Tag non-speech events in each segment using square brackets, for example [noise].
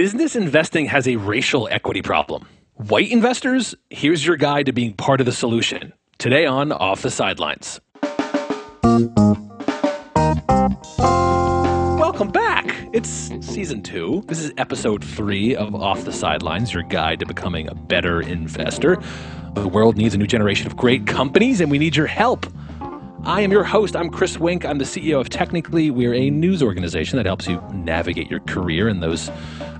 Business investing has a racial equity problem. White investors, here's your guide to being part of the solution. Today on Off the Sidelines. Welcome back. It's season two. This is episode three of Off the Sidelines, your guide to becoming a better investor. The world needs a new generation of great companies, and we need your help. I am your host. I'm Chris Wink. I'm the CEO of Technical.ly. We're a news organization that helps you navigate your career in those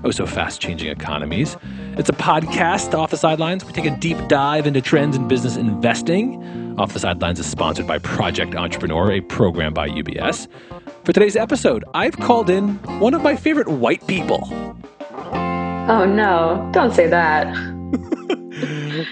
oh so fast changing economies. It's a podcast, Off the Sidelines. We take a deep dive into trends in business investing. Off the Sidelines is sponsored by Project Entrepreneur, a program by UBS. For today's episode, I've called in one of my favorite white people. Oh no, don't say that. [laughs]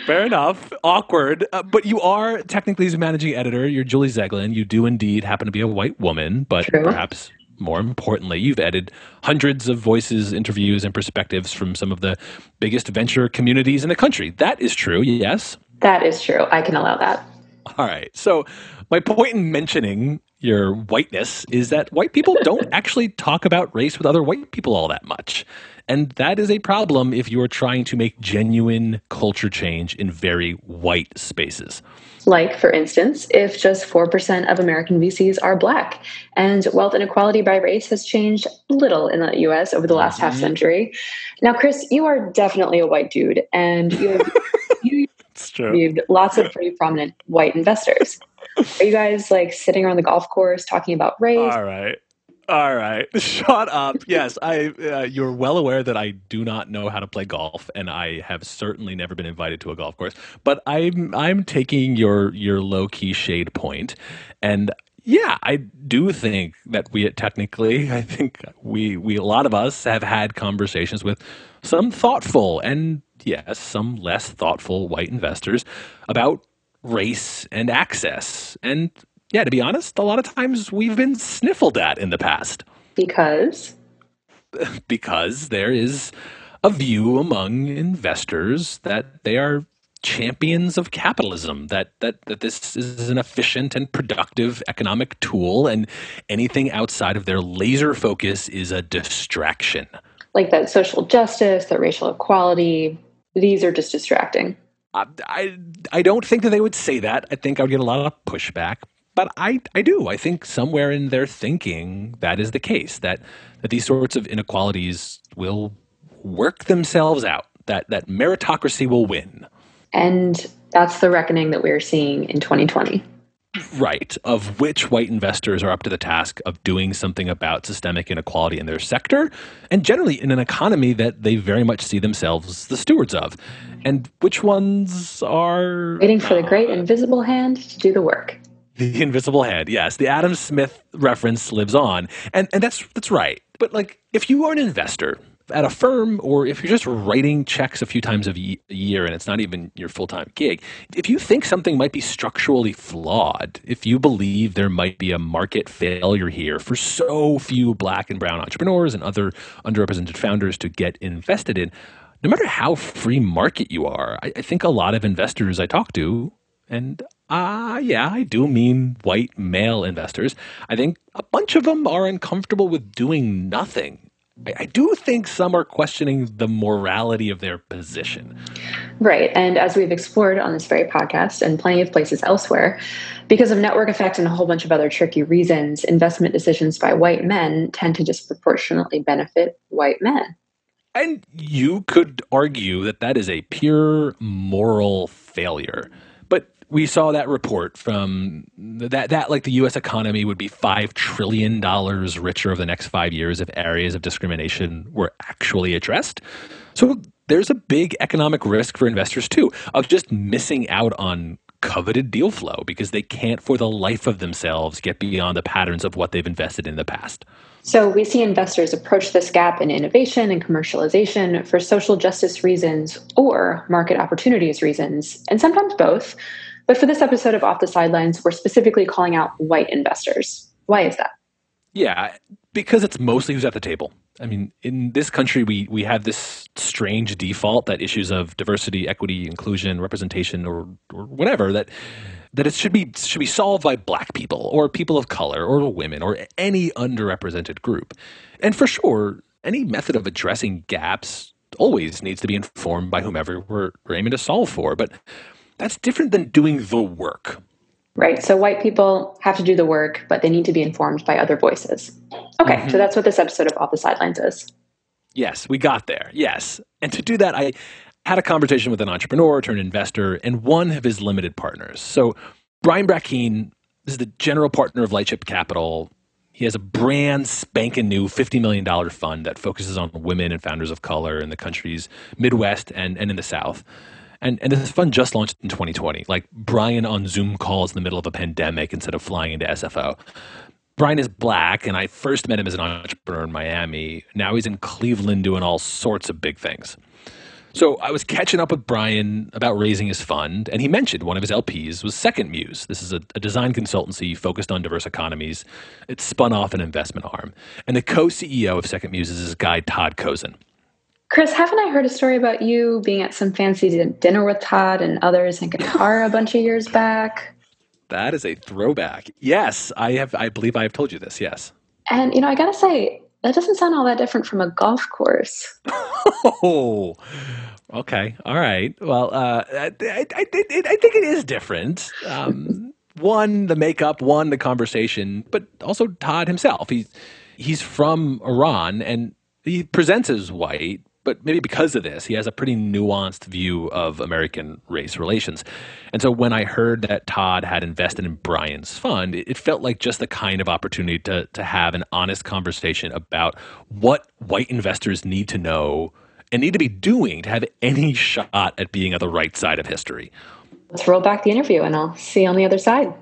Fair enough. Awkward. Uh, but you are technically the managing editor. You're Julie Zeglin. You do indeed happen to be a white woman, but True. perhaps more importantly, you've edited hundreds of voices, interviews, and perspectives from some of the biggest venture communities in the country. That is true, yes? That is true. I can allow that. All right. So, my point in mentioning your whiteness is that white people [laughs] don't actually talk about race with other white people all that much. And that is a problem if you are trying to make genuine culture change in very white spaces. Like, for instance, if just 4% of American VCs are black, and wealth inequality by race has changed little in the US over the last mm-hmm. half century. Now, Chris, you are definitely a white dude, and you [laughs] you interviewed lots of pretty prominent white investors. [laughs] Are you guys like sitting around the golf course talking about race? All right. All right, [laughs] shut up. Yes, I. Uh, you're well aware that I do not know how to play golf, and I have certainly never been invited to a golf course. But I'm I'm taking your your low key shade point, and yeah, I do think that we technically, [laughs] I think we we a lot of us have had conversations with some thoughtful and yes, some less thoughtful white investors about race and access and yeah, to be honest, a lot of times we've been sniffled at in the past. Because? [laughs] because there is a view among investors that they are champions of capitalism that, that that this is an efficient and productive economic tool and anything outside of their laser focus is a distraction like that social justice that racial equality these are just distracting I, I i don't think that they would say that i think i would get a lot of pushback but I, I do. I think somewhere in their thinking that is the case that that these sorts of inequalities will work themselves out. That that meritocracy will win. And that's the reckoning that we're seeing in 2020. Right, of which white investors are up to the task of doing something about systemic inequality in their sector, and generally in an economy that they very much see themselves the stewards of. And which ones are. Waiting for the great invisible hand to do the work. The invisible hand, yes. The Adam Smith reference lives on. And and that's that's right. But like if you are an investor at a firm or if you're just writing checks a few times a year and it's not even your full-time gig, if you think something might be structurally flawed, if you believe there might be a market failure here for so few black and brown entrepreneurs and other underrepresented founders to get invested in, no matter how free market you are, I, I think a lot of investors I talk to and ah, uh, yeah, I do mean white male investors. I think a bunch of them are uncomfortable with doing nothing. I, I do think some are questioning the morality of their position. Right. And as we've explored on this very podcast and plenty of places elsewhere, because of network effect and a whole bunch of other tricky reasons, investment decisions by white men tend to disproportionately benefit white men. And you could argue that that is a pure moral failure we saw that report from that that like the U.S. economy would be five trillion dollars richer over the next five years if areas of discrimination were actually addressed. So there's a big economic risk for investors too of just missing out on coveted deal flow because they can't for the life of themselves get beyond the patterns of what they've invested in the past. So we see investors approach this gap in innovation and commercialization for social justice reasons or market opportunities reasons, and sometimes both. But for this episode of Off the Sidelines, we're specifically calling out white investors. Why is that? Yeah, because it's mostly who's at the table. I mean, in this country, we we have this strange default that issues of diversity, equity, inclusion, representation, or or whatever that that it should be should be solved by black people or people of color or women or any underrepresented group. And for sure, any method of addressing gaps always needs to be informed by whomever we're, we're aiming to solve for. But that's different than doing the work. Right. So white people have to do the work, but they need to be informed by other voices. Okay. Mm-hmm. So that's what this episode of Off the Sidelines is. Yes, we got there. Yes. And to do that, I had a conversation with an entrepreneur turned investor and one of his limited partners. So Brian Brackeen is the general partner of Lightship Capital. He has a brand spanking new $50 million fund that focuses on women and founders of color in the country's Midwest and, and in the South. And, and this fund just launched in 2020, like Brian on Zoom calls in the middle of a pandemic instead of flying into SFO. Brian is black, and I first met him as an entrepreneur in Miami. Now he's in Cleveland doing all sorts of big things. So I was catching up with Brian about raising his fund, and he mentioned one of his LPs was Second Muse. This is a, a, design consultancy focused on diverse economies. It spun off an investment arm. And the co CEO of Second Muse is this guy, Todd Khozein. Chris, haven't I heard a story about you being at some fancy dinner with Todd and others in Qatar a bunch of years back? That is a throwback. Yes, I have. I believe I have told you this. Yes. And you know, I gotta say, that doesn't sound all that different from a golf course. oh, [laughs] okay, all right. Well, uh, I, I, I, I, think it is different. Um, [laughs] one, the makeup. One, the conversation. But also Todd himself. He's he's from Iran and he presents as white, but maybe because of this, he has a pretty nuanced view of American race relations. And so when I heard that Todd had invested in Brian's fund, it felt like just the kind of opportunity to, to have an honest conversation about what white investors need to know and need to be doing to have any shot at being on the right side of history. Let's roll back the interview and I'll see you on the other side.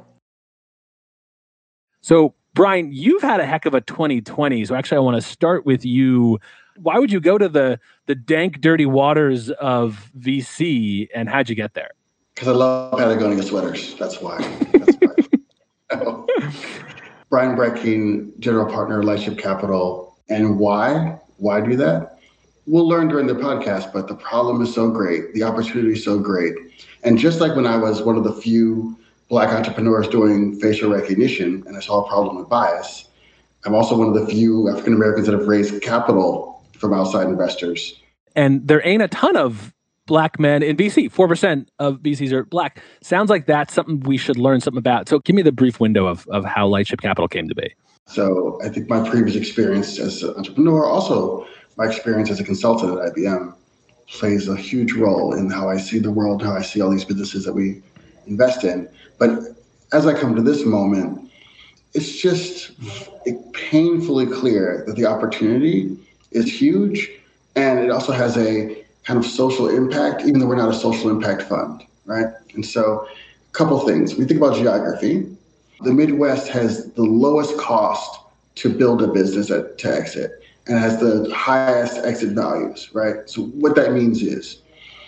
So, Brian, you've had a heck of a 2020. So, actually, I want to start with you why would you go to the the dank, dirty waters of VC, and how'd you get there? Because I love Patagonia sweaters. That's why. That's why. [laughs] Brian Brackeen, general partner, Lightship Capital, and why? Why do that? We'll learn during the podcast, but the problem is so great, the opportunity is so great, and just like when I was one of the few black entrepreneurs doing facial recognition, and I saw a problem with bias. I'm also one of the few African Americans that have raised capital from outside investors. And there ain't a ton of black men in VC. 4% of VCs are black. Sounds like that's something we should learn something about. So give me the brief window of, of how Lightship Capital came to be. So I think my previous experience as an entrepreneur, also my experience as a consultant at IBM, plays a huge role in how I see the world, how I see all these businesses that we invest in. But as I come to this moment, it's just painfully clear that the opportunity is huge, and it also has a kind of social impact, even though we're not a social impact fund, right? And so, a couple things. We think about geography. The Midwest has the lowest cost to build a business at, to exit and has the highest exit values, right? So what that means is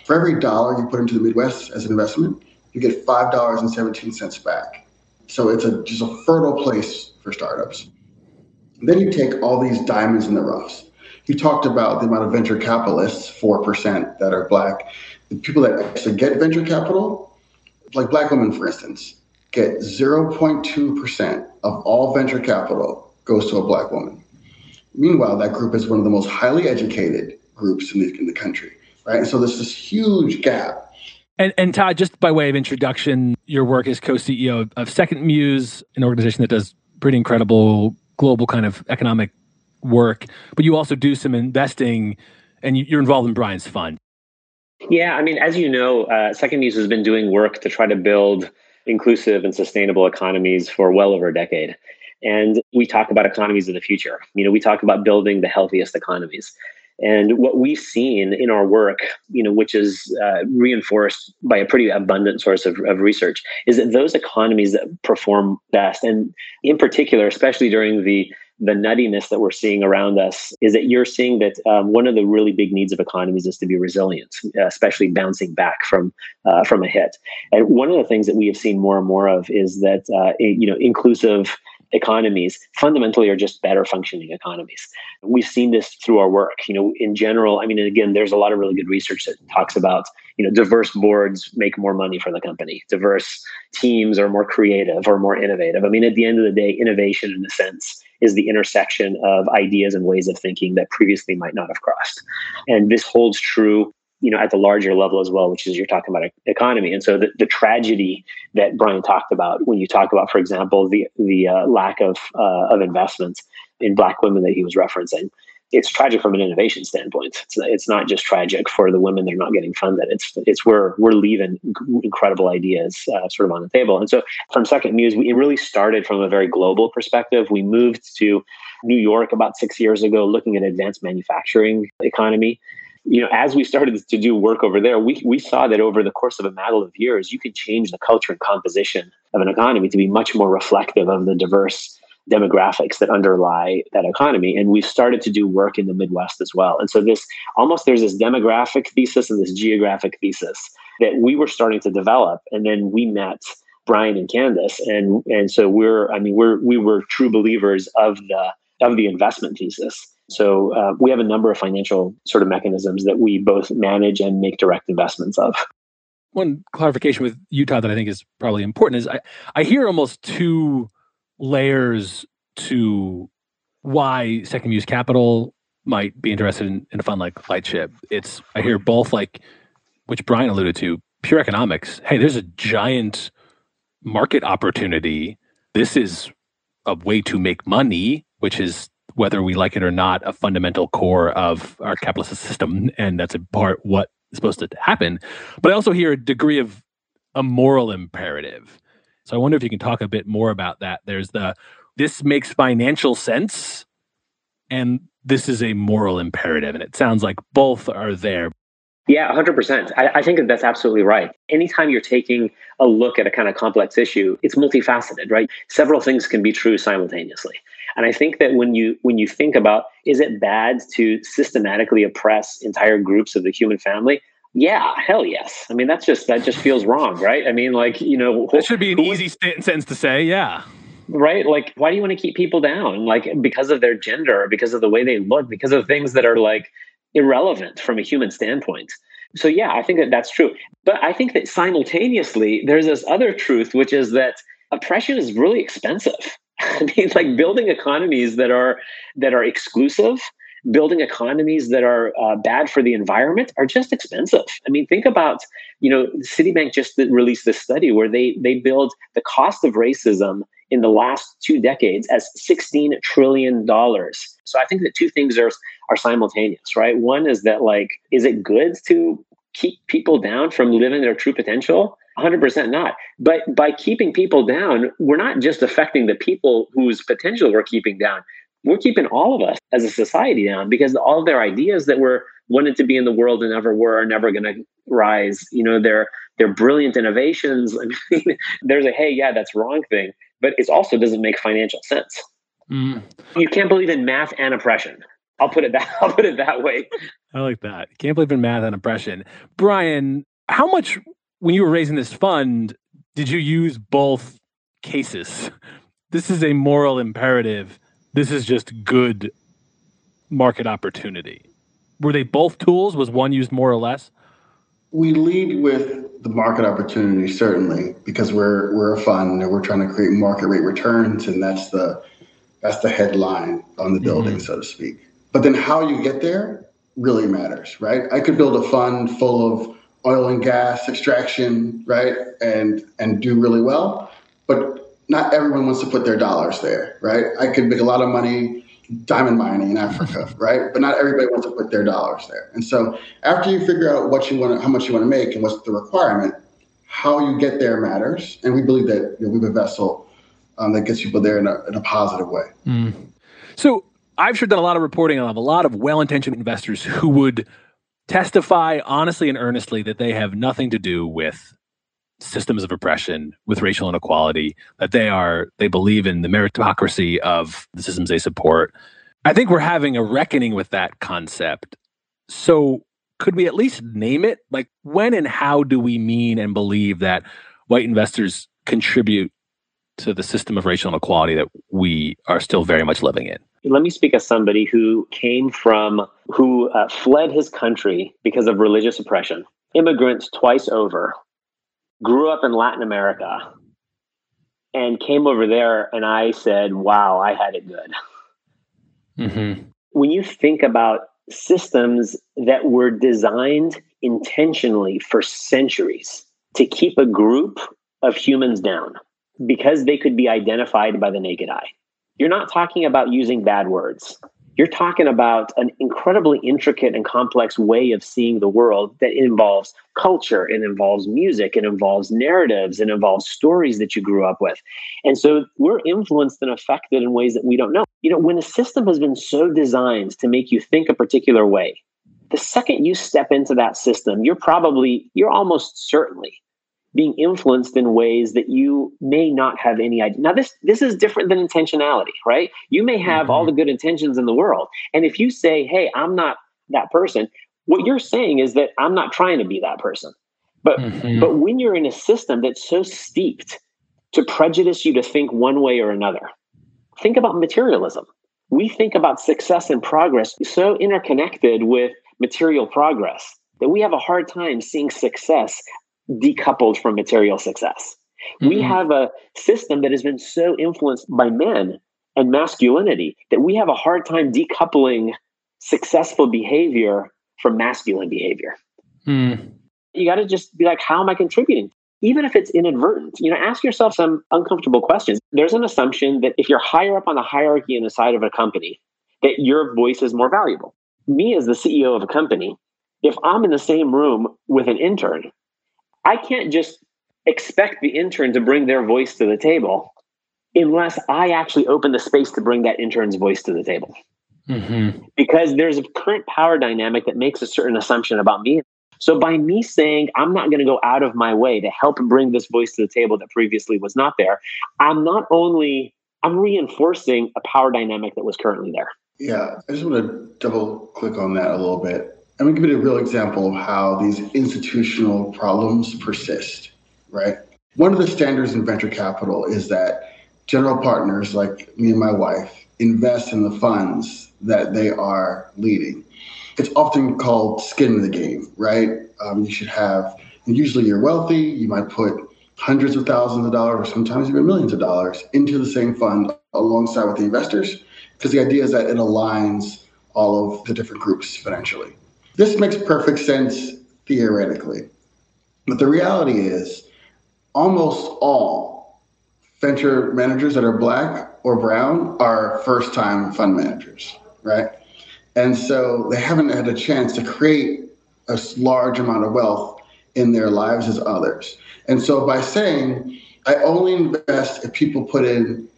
for every dollar you put into the Midwest as an investment, you get $5.17 back. So it's a, just a fertile place for startups. And then you take all these diamonds in the roughs you talked about the amount of venture capitalists, 4% that are black. The people that actually get venture capital, like black women, for instance, get 0.2% of all venture capital goes to a black woman. Meanwhile, that group is one of the most highly educated groups in the, in the country, right? And So there's this huge gap. And, and Todd, just by way of introduction, your work as co-CEO of Second Muse, an organization that does pretty incredible global kind of economic work, but you also do some investing and you're involved in Brian's fund. Yeah, I mean, as you know, uh, Second Muse has been doing work to try to build inclusive and sustainable economies for well over a decade. And we talk about economies of the future. You know, we talk about building the healthiest economies. And what we've seen in our work, you know, which is uh, reinforced by a pretty abundant source of, of research, is that those economies that perform best, and in particular, especially during the the nuttiness that we're seeing around us is that you're seeing that um, one of the really big needs of economies is to be resilient, especially bouncing back from uh, from a hit. And one of the things that we have seen more and more of is that uh, you know inclusive economies fundamentally are just better functioning economies. We've seen this through our work. You know, in general, I mean, again, there's a lot of really good research that talks about you know, diverse boards make more money for the company. Diverse teams are more creative or more innovative. I mean, at the end of the day, innovation in a sense is the intersection of ideas and ways of thinking that previously might not have crossed. And this holds true you know at the larger level as well which is you're talking about economy and so the, the tragedy that brian talked about when you talk about for example the the uh, lack of uh, of investments in black women that he was referencing it's tragic from an innovation standpoint. It's, it's not just tragic for the women they're not getting funded. It's it's where we're leaving incredible ideas uh, sort of on the table. And so from Second Muse, we really started from a very global perspective. We moved to New York about six years ago, looking at advanced manufacturing economy. You know, as we started to do work over there, we, we saw that over the course of a matter of years, you could change the culture and composition of an economy to be much more reflective of the diverse demographics that underlie that economy. And we've started to do work in the Midwest as well. And so this almost there's this demographic thesis and this geographic thesis that we were starting to develop. And then we met Brian and Candace. And and so we're, I mean, we're we were true believers of the of the investment thesis. So uh, we have a number of financial sort of mechanisms that we both manage and make direct investments of. One clarification with Utah that I think is probably important is I, I hear almost two layers to why Second Muse Capital might be interested in, in a fund like Lightship. It's I hear both like which Brian alluded to, pure economics. Hey, there's a giant market opportunity. This is a way to make money, which is whether we like it or not, a fundamental core of our capitalist system, and that's a part what is supposed to happen. But I also hear a degree of a moral imperative so I wonder if you can talk a bit more about that. There's the this makes financial sense and this is a moral imperative. And it sounds like both are there. Yeah, 100%. I, I think that that's absolutely right. Anytime you're taking a look at a kind of complex issue, it's multifaceted, right? Several things can be true simultaneously. And I think that when you when you think about is it bad to systematically oppress entire groups of the human family? Yeah, hell yes. I mean, that's just that just feels wrong, right? I mean, like you know, that should be an easy sentence to say. Yeah, right. Like, why do you want to keep people down? Like because of their gender, or because of the way they look, because of things that are like irrelevant from a human standpoint. So yeah, I think that that's true. But I think that simultaneously, there's this other truth, which is that oppression is really expensive. [laughs] I mean, like building economies that are that are exclusive building economies that are uh, bad for the environment are just expensive. I mean, think about, you know, Citibank just released this study where they they build the cost of racism in the last two decades as 16 trillion dollars. So I think that two things are are simultaneous, right? One is that like is it good to keep people down from living their true potential? 100% not. But by keeping people down, we're not just affecting the people whose potential we're keeping down we're keeping all of us as a society down because all of their ideas that were wanted to be in the world and never were are never going to rise. You know, they're they're brilliant innovations. [laughs] I mean, there's a hey, yeah, that's wrong thing, but it also doesn't make financial sense. Mm. You can't believe in math and oppression. I'll put it that [laughs] I'll put it that way. I like that. Can't believe in math and oppression. Brian, how much when you were raising this fund did you use both cases? This is a moral imperative this is just good market opportunity. Were they both tools? Was one used more or less? We lead with the market opportunity certainly because we're we're a fund and we're trying to create market rate returns and that's the that's the headline on the building, mm-hmm. so to speak. But then how you get there really matters, right? I could build a fund full of oil and gas extraction, right? And and do really well. But not everyone wants to put their dollars there, right? I could make a lot of money diamond mining in Africa, [laughs] right? But not everybody wants to put their dollars there. And so after you figure out what you want, to, how much you want to make, and what's the requirement, how you get there matters. And we believe that you know, we have a vessel um, that gets people there in a, in a positive way. Mm. So I've sure done a lot of reporting on a lot of well-intentioned investors who would testify honestly and earnestly that they have nothing to do with systems of oppression with racial inequality that they are they believe in the meritocracy of the systems they support. I think we're having a reckoning with that concept. So could we at least name it? Like when and how do we mean and believe that white investors contribute to the system of racial inequality that we are still very much living in? Let me speak as somebody who came from who uh, fled his country because of religious oppression. Immigrants twice over, grew up in Latin America, and came over there, and I said, wow, I had it good. Mm-hmm. When you think about systems that were designed intentionally for centuries to keep a group of humans down because they could be identified by the naked eye. You're not talking about using bad words you're talking about an incredibly intricate and complex way of seeing the world that involves culture, it involves music, it involves narratives, it involves stories that you grew up with. And so we're influenced and affected in ways that we don't know. You know, when a system has been so designed to make you think a particular way, the second you step into that system, you're probably, you're almost certainly being influenced in ways that you may not have any idea. Now, this this is different than intentionality, right? You may have mm-hmm. all the good intentions in the world, and if you say, "Hey, I'm not that person," what you're saying is that I'm not trying to be that person. But mm-hmm. but when you're in a system that's so steeped to prejudice you to think one way or another, think about materialism. We think about success and progress so interconnected with material progress that we have a hard time seeing success decoupled from material success. Mm-hmm. We have a system that has been so influenced by men and masculinity that we have a hard time decoupling successful behavior from masculine behavior. Mm. You got to just be like, how am I contributing? Even if it's inadvertent, you know, ask yourself some uncomfortable questions. There's an assumption that if you're higher up on the hierarchy in the side of a company, that your voice is more valuable. Me as the CEO of a company, if I'm in the same room with an intern I can't just expect the intern to bring their voice to the table unless I actually open the space to bring that intern's voice to the table. Mm-hmm. Because there's a current power dynamic that makes a certain assumption about me. So by me saying I'm not going to go out of my way to help bring this voice to the table that previously was not there, I'm not only I'm reinforcing a power dynamic that was currently there. Yeah, I just want to double click on that a little bit. I'm give you a real example of how these institutional problems persist, right? One of the standards in venture capital is that general partners like me and my wife invest in the funds that they are leading. It's often called skin in the game, right? Um, you should have, usually you're wealthy, you might put hundreds of thousands of dollars or sometimes even millions of dollars into the same fund alongside with the investors because the idea is that it aligns all of the different groups financially. This makes perfect sense theoretically. But the reality is, almost all venture managers that are black or brown are first time fund managers, right? And so they haven't had a chance to create a large amount of wealth in their lives as others. And so by saying, I only invest if people put in,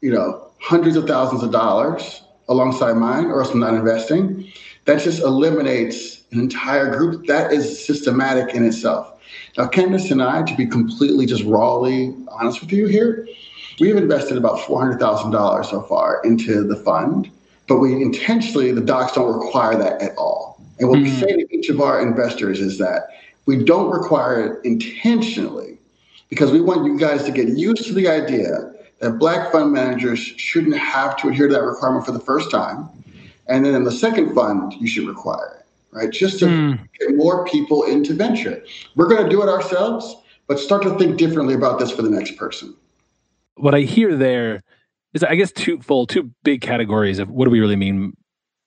you know, hundreds of thousands of dollars alongside mine, or else I'm not investing, that just eliminates an entire group. That is systematic in itself. Now, Candace and I, to be completely just rawly honest with you here, we've invested about $400,000 so far into the fund, but we intentionally, the docs don't require that at all. And what mm-hmm. we hmm. say to each of our investors is that we don't require it intentionally because we want you guys to get used to the idea that black fund managers shouldn't have to adhere to that requirement for the first time and then in the second fund, you should require it, right? Just to mm. get more people into venture. We're going to do it ourselves, but start to think differently about this for the next person. What I hear there is, I guess, twofold, two big categories of what do we really mean.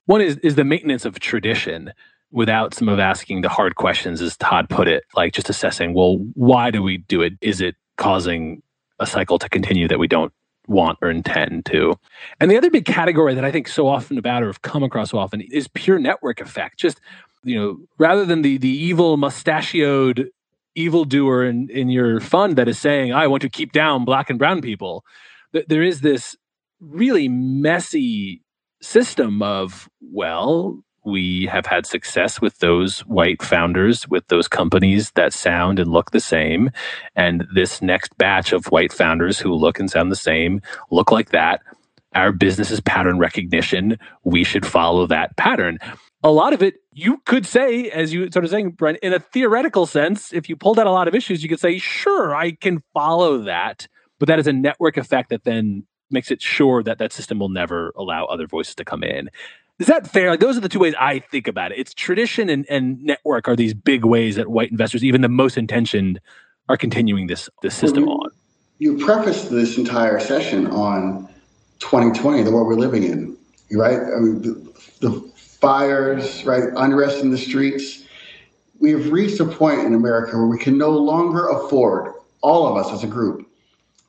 One is is the maintenance of tradition without some of asking the hard questions, as Todd put it, like just assessing, well, why do we do it? Is it causing a cycle to continue that we don't want or intend to. And the other big category that I think so often about or have come across so often is pure network effect. Just, you know, rather than the the evil mustachioed evildoer in, in your fund that is saying, I want to keep down black and brown people, th- there is this really messy system of, well, we have had success with those white founders, with those companies that sound and look the same. And this next batch of white founders who look and sound the same look like that. Our business is pattern recognition. We should follow that pattern. A lot of it, you could say, as you sort of saying, Brent, in a theoretical sense, if you pulled out a lot of issues, you could say, sure, I can follow that. But that is a network effect that then makes it sure that that system will never allow other voices to come in. Is that fair? Like those are the two ways I think about it. It's tradition and, and network are these big ways that white investors, even the most intentioned, are continuing this this system well, on. You prefaced this entire session on 2020, the world we're living in, right? I mean, the, the fires, right, unrest in the streets. We have reached a point in America where we can no longer afford, all of us as a group,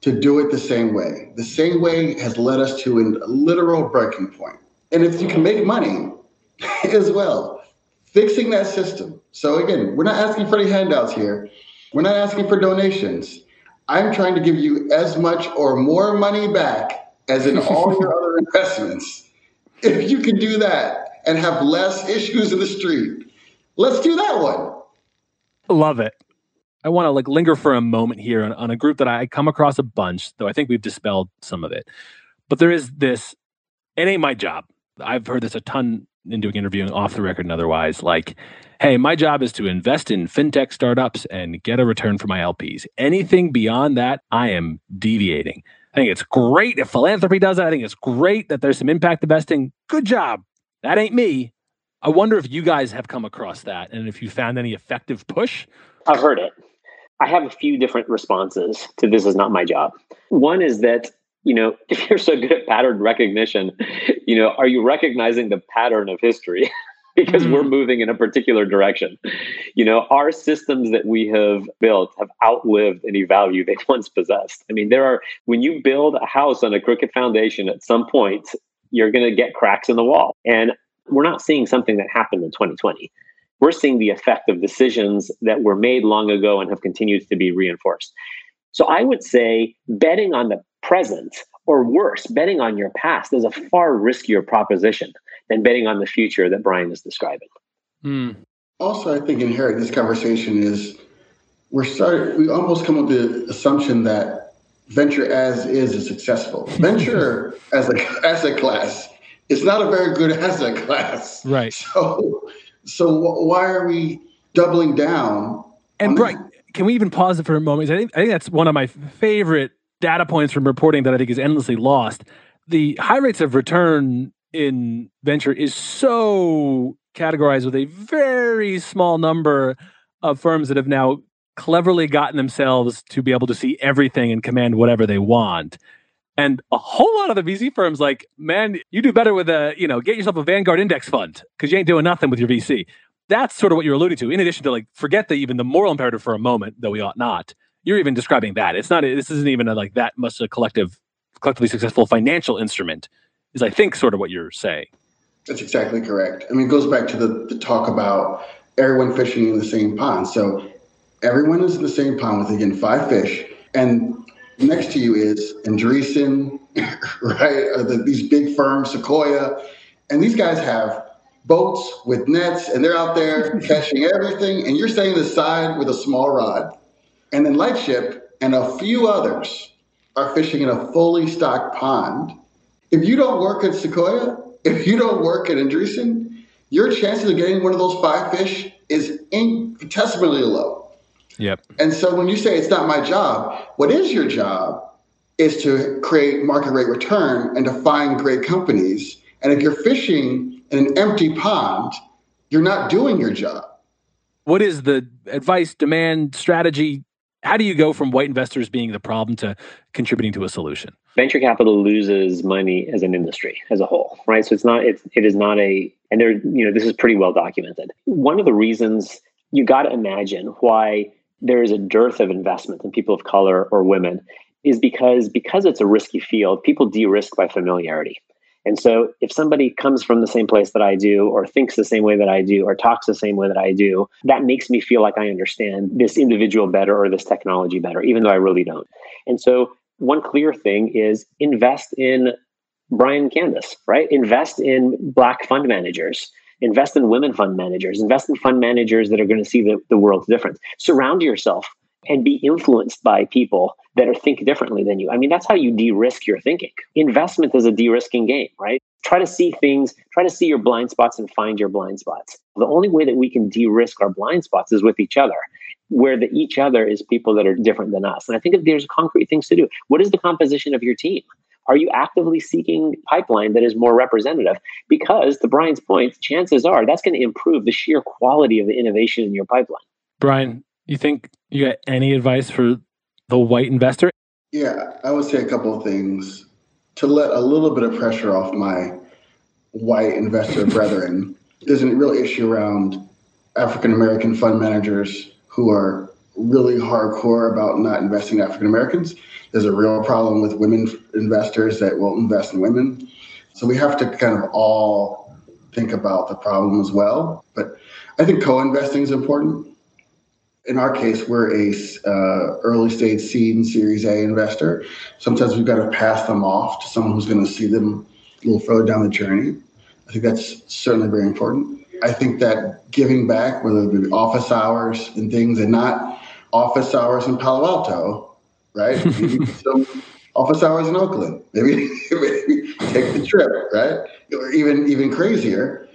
to do it the same way. The same way has led us to a literal breaking point. And if you can make money [laughs] as well, fixing that system. So again, we're not asking for any handouts here. We're not asking for donations. I'm trying to give you as much or more money back as in all your [laughs] other investments. If you can do that and have less issues in the street, let's do that one. Love it. I want to like linger for a moment here on, on a group that I come across a bunch, though I think we've dispelled some of it. But there is this, it ain't my job. I've heard this a ton in doing interviewing off the record and otherwise. Like, hey, my job is to invest in fintech startups and get a return for my LPs. Anything beyond that, I am deviating. I think it's great if philanthropy does that. I think it's great that there's some impact investing. Good job. That ain't me. I wonder if you guys have come across that and if you found any effective push. I've heard it. I have a few different responses to this is not my job. One is that, you know, [laughs] if you're so good at pattern recognition, you know, are you recognizing the pattern of history? [laughs] because mm-hmm. we're moving in a particular direction. You know, our systems that we have built have outlived any value they [laughs] once possessed. I mean, there are, when you build a house on a crooked foundation, at some point, you're going to get cracks in the wall. And we're not seeing something that happened in 2020. We're seeing the effect of decisions that were made long ago and have continued to be reinforced. So I would say betting on the present, or worse, betting on your past is a far riskier proposition than betting on the future that Brian is describing. Mm. Also, I think inherent in this conversation is we're starting, we almost come with the assumption that venture as is is successful. [laughs] Venture as a asset class is not a very good asset class. Right. So, so why are we doubling down? And right, can we even pause it for a moment? I think, I think that's one of my favorite data points from reporting that I think is endlessly lost. The high rates of return in venture is so categorized with a very small number of firms that have now cleverly gotten themselves to be able to see everything and command whatever they want. And a whole lot of the VC firms, like, man, you do better with a, you know, get yourself a Vanguard index fund because you ain't doing nothing with your VC. That's sort of what you're alluding to. In addition to like, forget the even the moral imperative for a moment, though we ought not. You're even describing that. It's not. This isn't even a, like that much a collective, collectively successful financial instrument. Is I think sort of what you're saying. That's exactly correct. I mean, it goes back to the, the talk about everyone fishing in the same pond. So everyone is in the same pond with again five fish, and next to you is Andreessen, [laughs] right? The, these big firms, Sequoia, and these guys have boats with nets, and they're out there [laughs] catching everything, and you're staying the side with a small rod. And then Lightship and a few others are fishing in a fully stocked pond. If you don't work at Sequoia, [laughs] if you don't work at Andreessen, your chances of getting one of those five fish is infinitesimally low. Yep. And so when you say it's not my job, what is your job is to create market rate return and to find great companies. And if you're fishing in an empty pond, you're not doing your job. What is the advice, demand, strategy? How do you go from white investors being the problem to contributing to a solution? Venture capital loses money as an industry as a whole, right? So it's not it's it is not a and there you know this is pretty well documented. One of the reasons you got to imagine why there is a dearth of investment in people of color or women is because because it's a risky field people de-risk by familiarity and so if somebody comes from the same place that i do or thinks the same way that i do or talks the same way that i do that makes me feel like i understand this individual better or this technology better even though i really don't. And so one clear thing is invest in brian candace right? Invest in black fund managers. Invest in women fund managers, invest in fund managers that are going to see the, the world's difference. Surround yourself and be influenced by people that are think differently than you. I mean, that's how you de-risk your thinking. Investment is a de-risking game, right? Try to see things, try to see your blind spots and find your blind spots. The only way that we can de-risk our blind spots is with each other, where the each other is people that are different than us. And I think there's concrete things to do, what is the composition of your team? Are you actively seeking pipeline that is more representative? Because to Brian's point, chances are that's going to improve the sheer quality of the innovation in your pipeline. Brian, you think you got any advice for the white investor? Yeah, I would say a couple of things to let a little bit of pressure off my white investor [laughs] brethren. There's a real issue around African American fund managers who are really hardcore about not investing in African Americans. There's a real problem with women investors that won't invest in women. So we have to kind of all think about the problem as well. But I think co-investing is important. In our case, we're a uh, early stage seed and Series A investor. Sometimes we've got to pass them off to someone who's going to see them a little further down the journey. I think that's certainly very important. I think that giving back, whether it be office hours and things, and not office hours in Palo Alto, right? [laughs] some office hours in Oakland. Maybe, [laughs] maybe take the trip, right? Or even even crazier,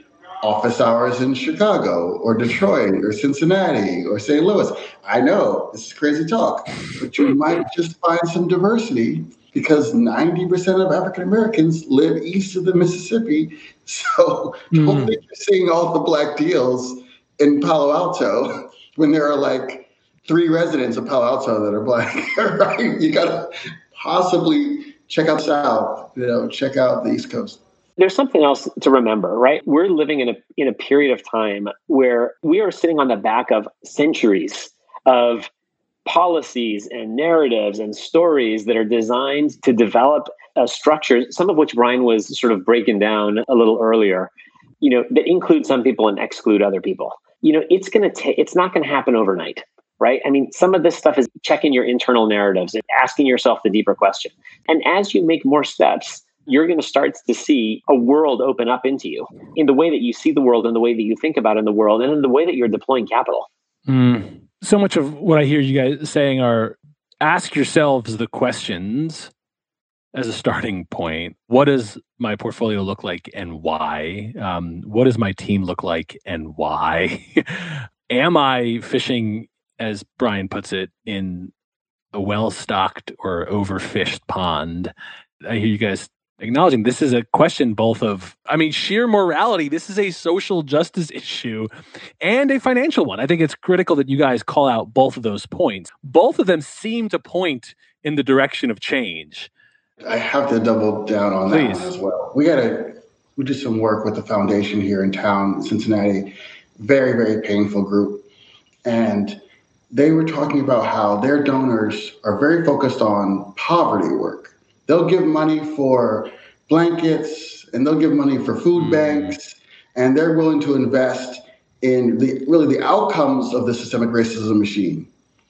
office hours in Chicago or Detroit or Cincinnati or St. Louis. I know this is crazy talk, but you might just find some diversity because 90% of African Americans live east of the Mississippi. [laughs] So mm. don't think you're seeing all the black deals in Palo Alto [laughs] when there are like three residents of Palo Alto that are black, [laughs] right? You got to possibly check out South, you know, check out the East Coast. There's something else to remember, right? We're living in a in a period of time where we are sitting on the back of centuries of policies and narratives and stories that are designed to develop a structure, some of which Brian was sort of breaking down a little earlier, you know, that include some people and exclude other people. You know, it's to take, it's not going to happen overnight, right? I mean, some of this stuff is checking your internal narratives and asking yourself the deeper question. And as you make more steps, you're going to start to see a world open up into you in the way that you see the world and the way that you think about in the world and in the way that you're deploying capital. Mm so much of what I hear you guys saying are ask yourselves the questions as a starting point. What does my portfolio look like and why? Um, what does my team look like and why? [laughs] Am I fishing, as Brian puts it, in a well stocked or overfished pond? I hear you guys acknowledging this is a question both of i mean sheer morality. This is a social justice issue and a financial one. I think it's critical that you guys call out both of those points. Both of them seem to point in the direction of change. I have to double down on Please. that as well. We got to we did some work with the foundation here in town cincinnati very very painful group. And they were talking about how their donors are very focused on poverty work They'll give money for blankets and they'll give money for food mm. banks, and they're willing to invest in the really the outcomes of the systemic racism machine,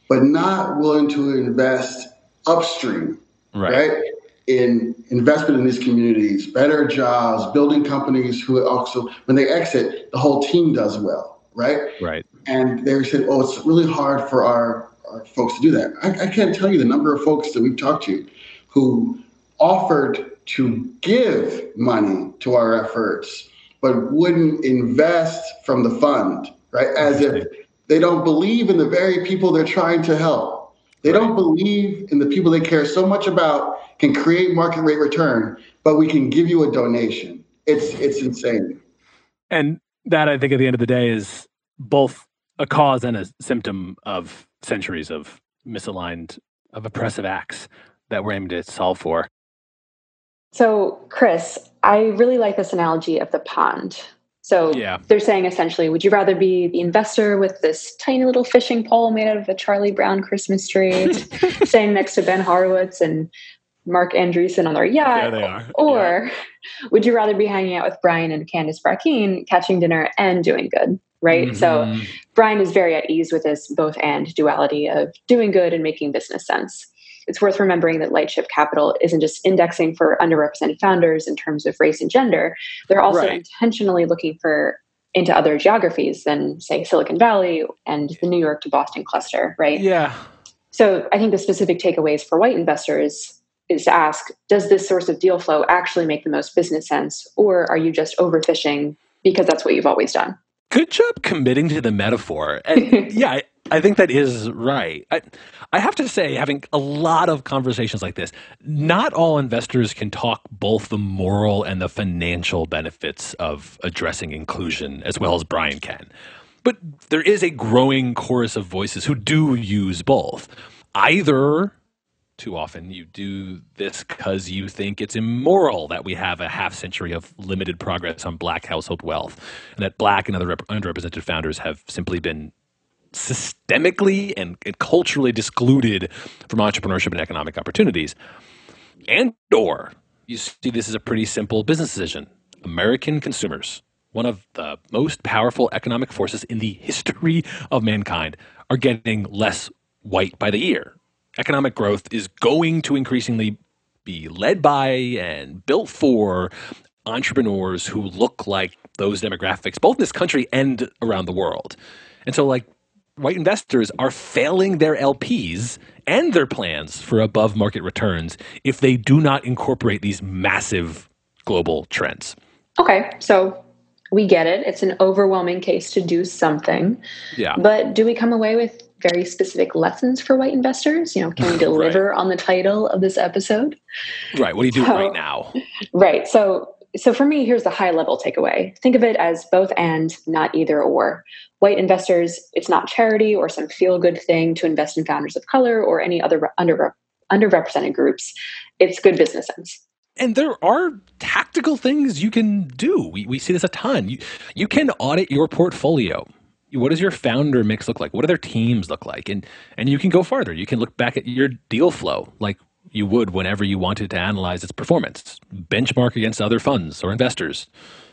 but not willing to invest upstream, right? right? In investment in these communities, better jobs, building companies who also, when they exit, the whole team does well, right? Right. And they said, oh, it's really hard for our, our folks to do that. I, I can't tell you the number of folks that we've talked to who offered to give money to our efforts, but wouldn't invest from the fund, right? As if they don't believe in the very people they're trying to help. They right. don't believe in the people they care so much about can create market rate return, but we can give you a donation. It's it's insane. And that I think at the end of the day is both a cause and a symptom of centuries of misaligned of oppressive acts that we're aiming to solve for. So, Chris, I really like this analogy of the pond. So yeah. they're saying essentially, would you rather be the investor with this tiny little fishing pole made out of a Charlie Brown Christmas tree, [laughs] staying next to Ben Horowitz and Mark Andreessen on their yacht? are. Or yeah. would you rather be hanging out with Brian and Candace Brackeen, catching dinner and doing good? Right. Mm-hmm. So Brian is very at ease with this both and duality of doing good and making business sense it's worth remembering that Lightship Capital isn't just indexing for underrepresented founders in terms of race and gender. They're also right. intentionally looking for into other geographies than say Silicon Valley and the New York to Boston cluster, right? Yeah. So I think the specific takeaways for white investors is to ask, does this source of deal flow actually make the most business sense? Or are you just overfishing because that's what you've always done? Good job committing to the metaphor. And [laughs] yeah, I think that is right. I, I have to say, having a lot of conversations like this, not all investors can talk both the moral and the financial benefits of addressing inclusion as well as Brian can. But there is a growing chorus of voices who do use both. Either too often you do this because you think it's immoral that we have a half century of limited progress on black household wealth and that black and other rep- underrepresented founders have simply been systemically and, and culturally discluded from entrepreneurship and economic opportunities. And or you see this as a pretty simple business decision. American consumers, one of the most powerful economic forces in the history of mankind, are getting less white by the year. Economic growth is going to increasingly be led by and built for entrepreneurs who look like those demographics, both in this country and around the world. And so, like, white investors are failing their LPs and their plans for above market returns if they do not incorporate these massive global trends. Okay, so we get it. It's an overwhelming case to do something. Yeah. But do we come away with very specific lessons for white investors? You know, can we [laughs] deliver right. on the title of this episode? Right. What do you do so, right now? [laughs] Right. So so for me, here's the high level takeaway. Think of it as both and, not either or. White investors, it's not charity or some feel good thing to invest in founders of color or any other under, underrepresented groups. It's good business sense. And there are tactical things you can do. We, we see this a ton. You, you can audit your portfolio. What does your founder mix look like? What do their teams look like? And and you can go farther. You can look back at your deal flow. Like you would whenever you wanted to analyze its performance, benchmark against other funds or investors.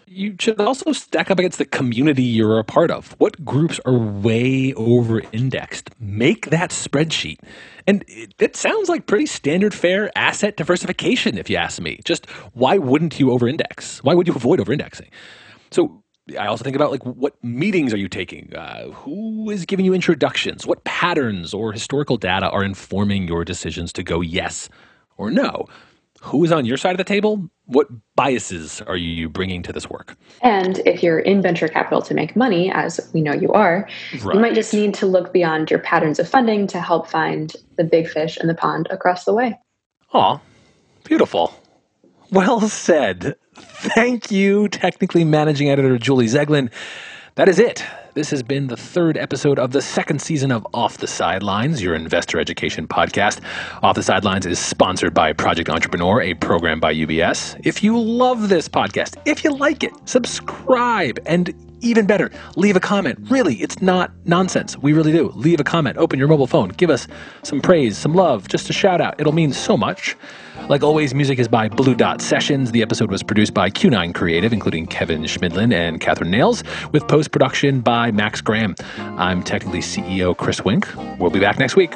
You should also stack up against the community you're a part of. What groups are way over indexed? Make that spreadsheet. And it, it sounds like pretty standard fare asset diversification, if you ask me. Just why wouldn't you over index? Why would you avoid over indexing? So I also think about like what meetings are you taking? Uh, who is giving you introductions? What patterns or historical data are informing your decisions to go yes or no? Who is on your side of the table? What biases are you bringing to this work? And if you're in venture capital to make money, as we know you are, right. you might just need to look beyond your patterns of funding to help find the big fish in the pond across the way. Aw, beautiful. Well said. Thank you, Technical.ly managing editor Julie Zeglin. That is it. This has been the third episode of the second season of Off the Sidelines, your investor education podcast. Off the Sidelines is sponsored by Project Entrepreneur, a program by UBS. If you love this podcast, if you like it, subscribe and even better, leave a comment. Really, it's not nonsense. We really do. Leave a comment, open your mobile phone, give us some praise, some love, just a shout out. It'll mean so much. Like always, music is by Blue Dot Sessions. The episode was produced by Q9 Creative, including Kevin Schmidlin and Catherine Nails, with post production by Max Graham. I'm Technical.ly CEO Chris Wink. We'll be back next week.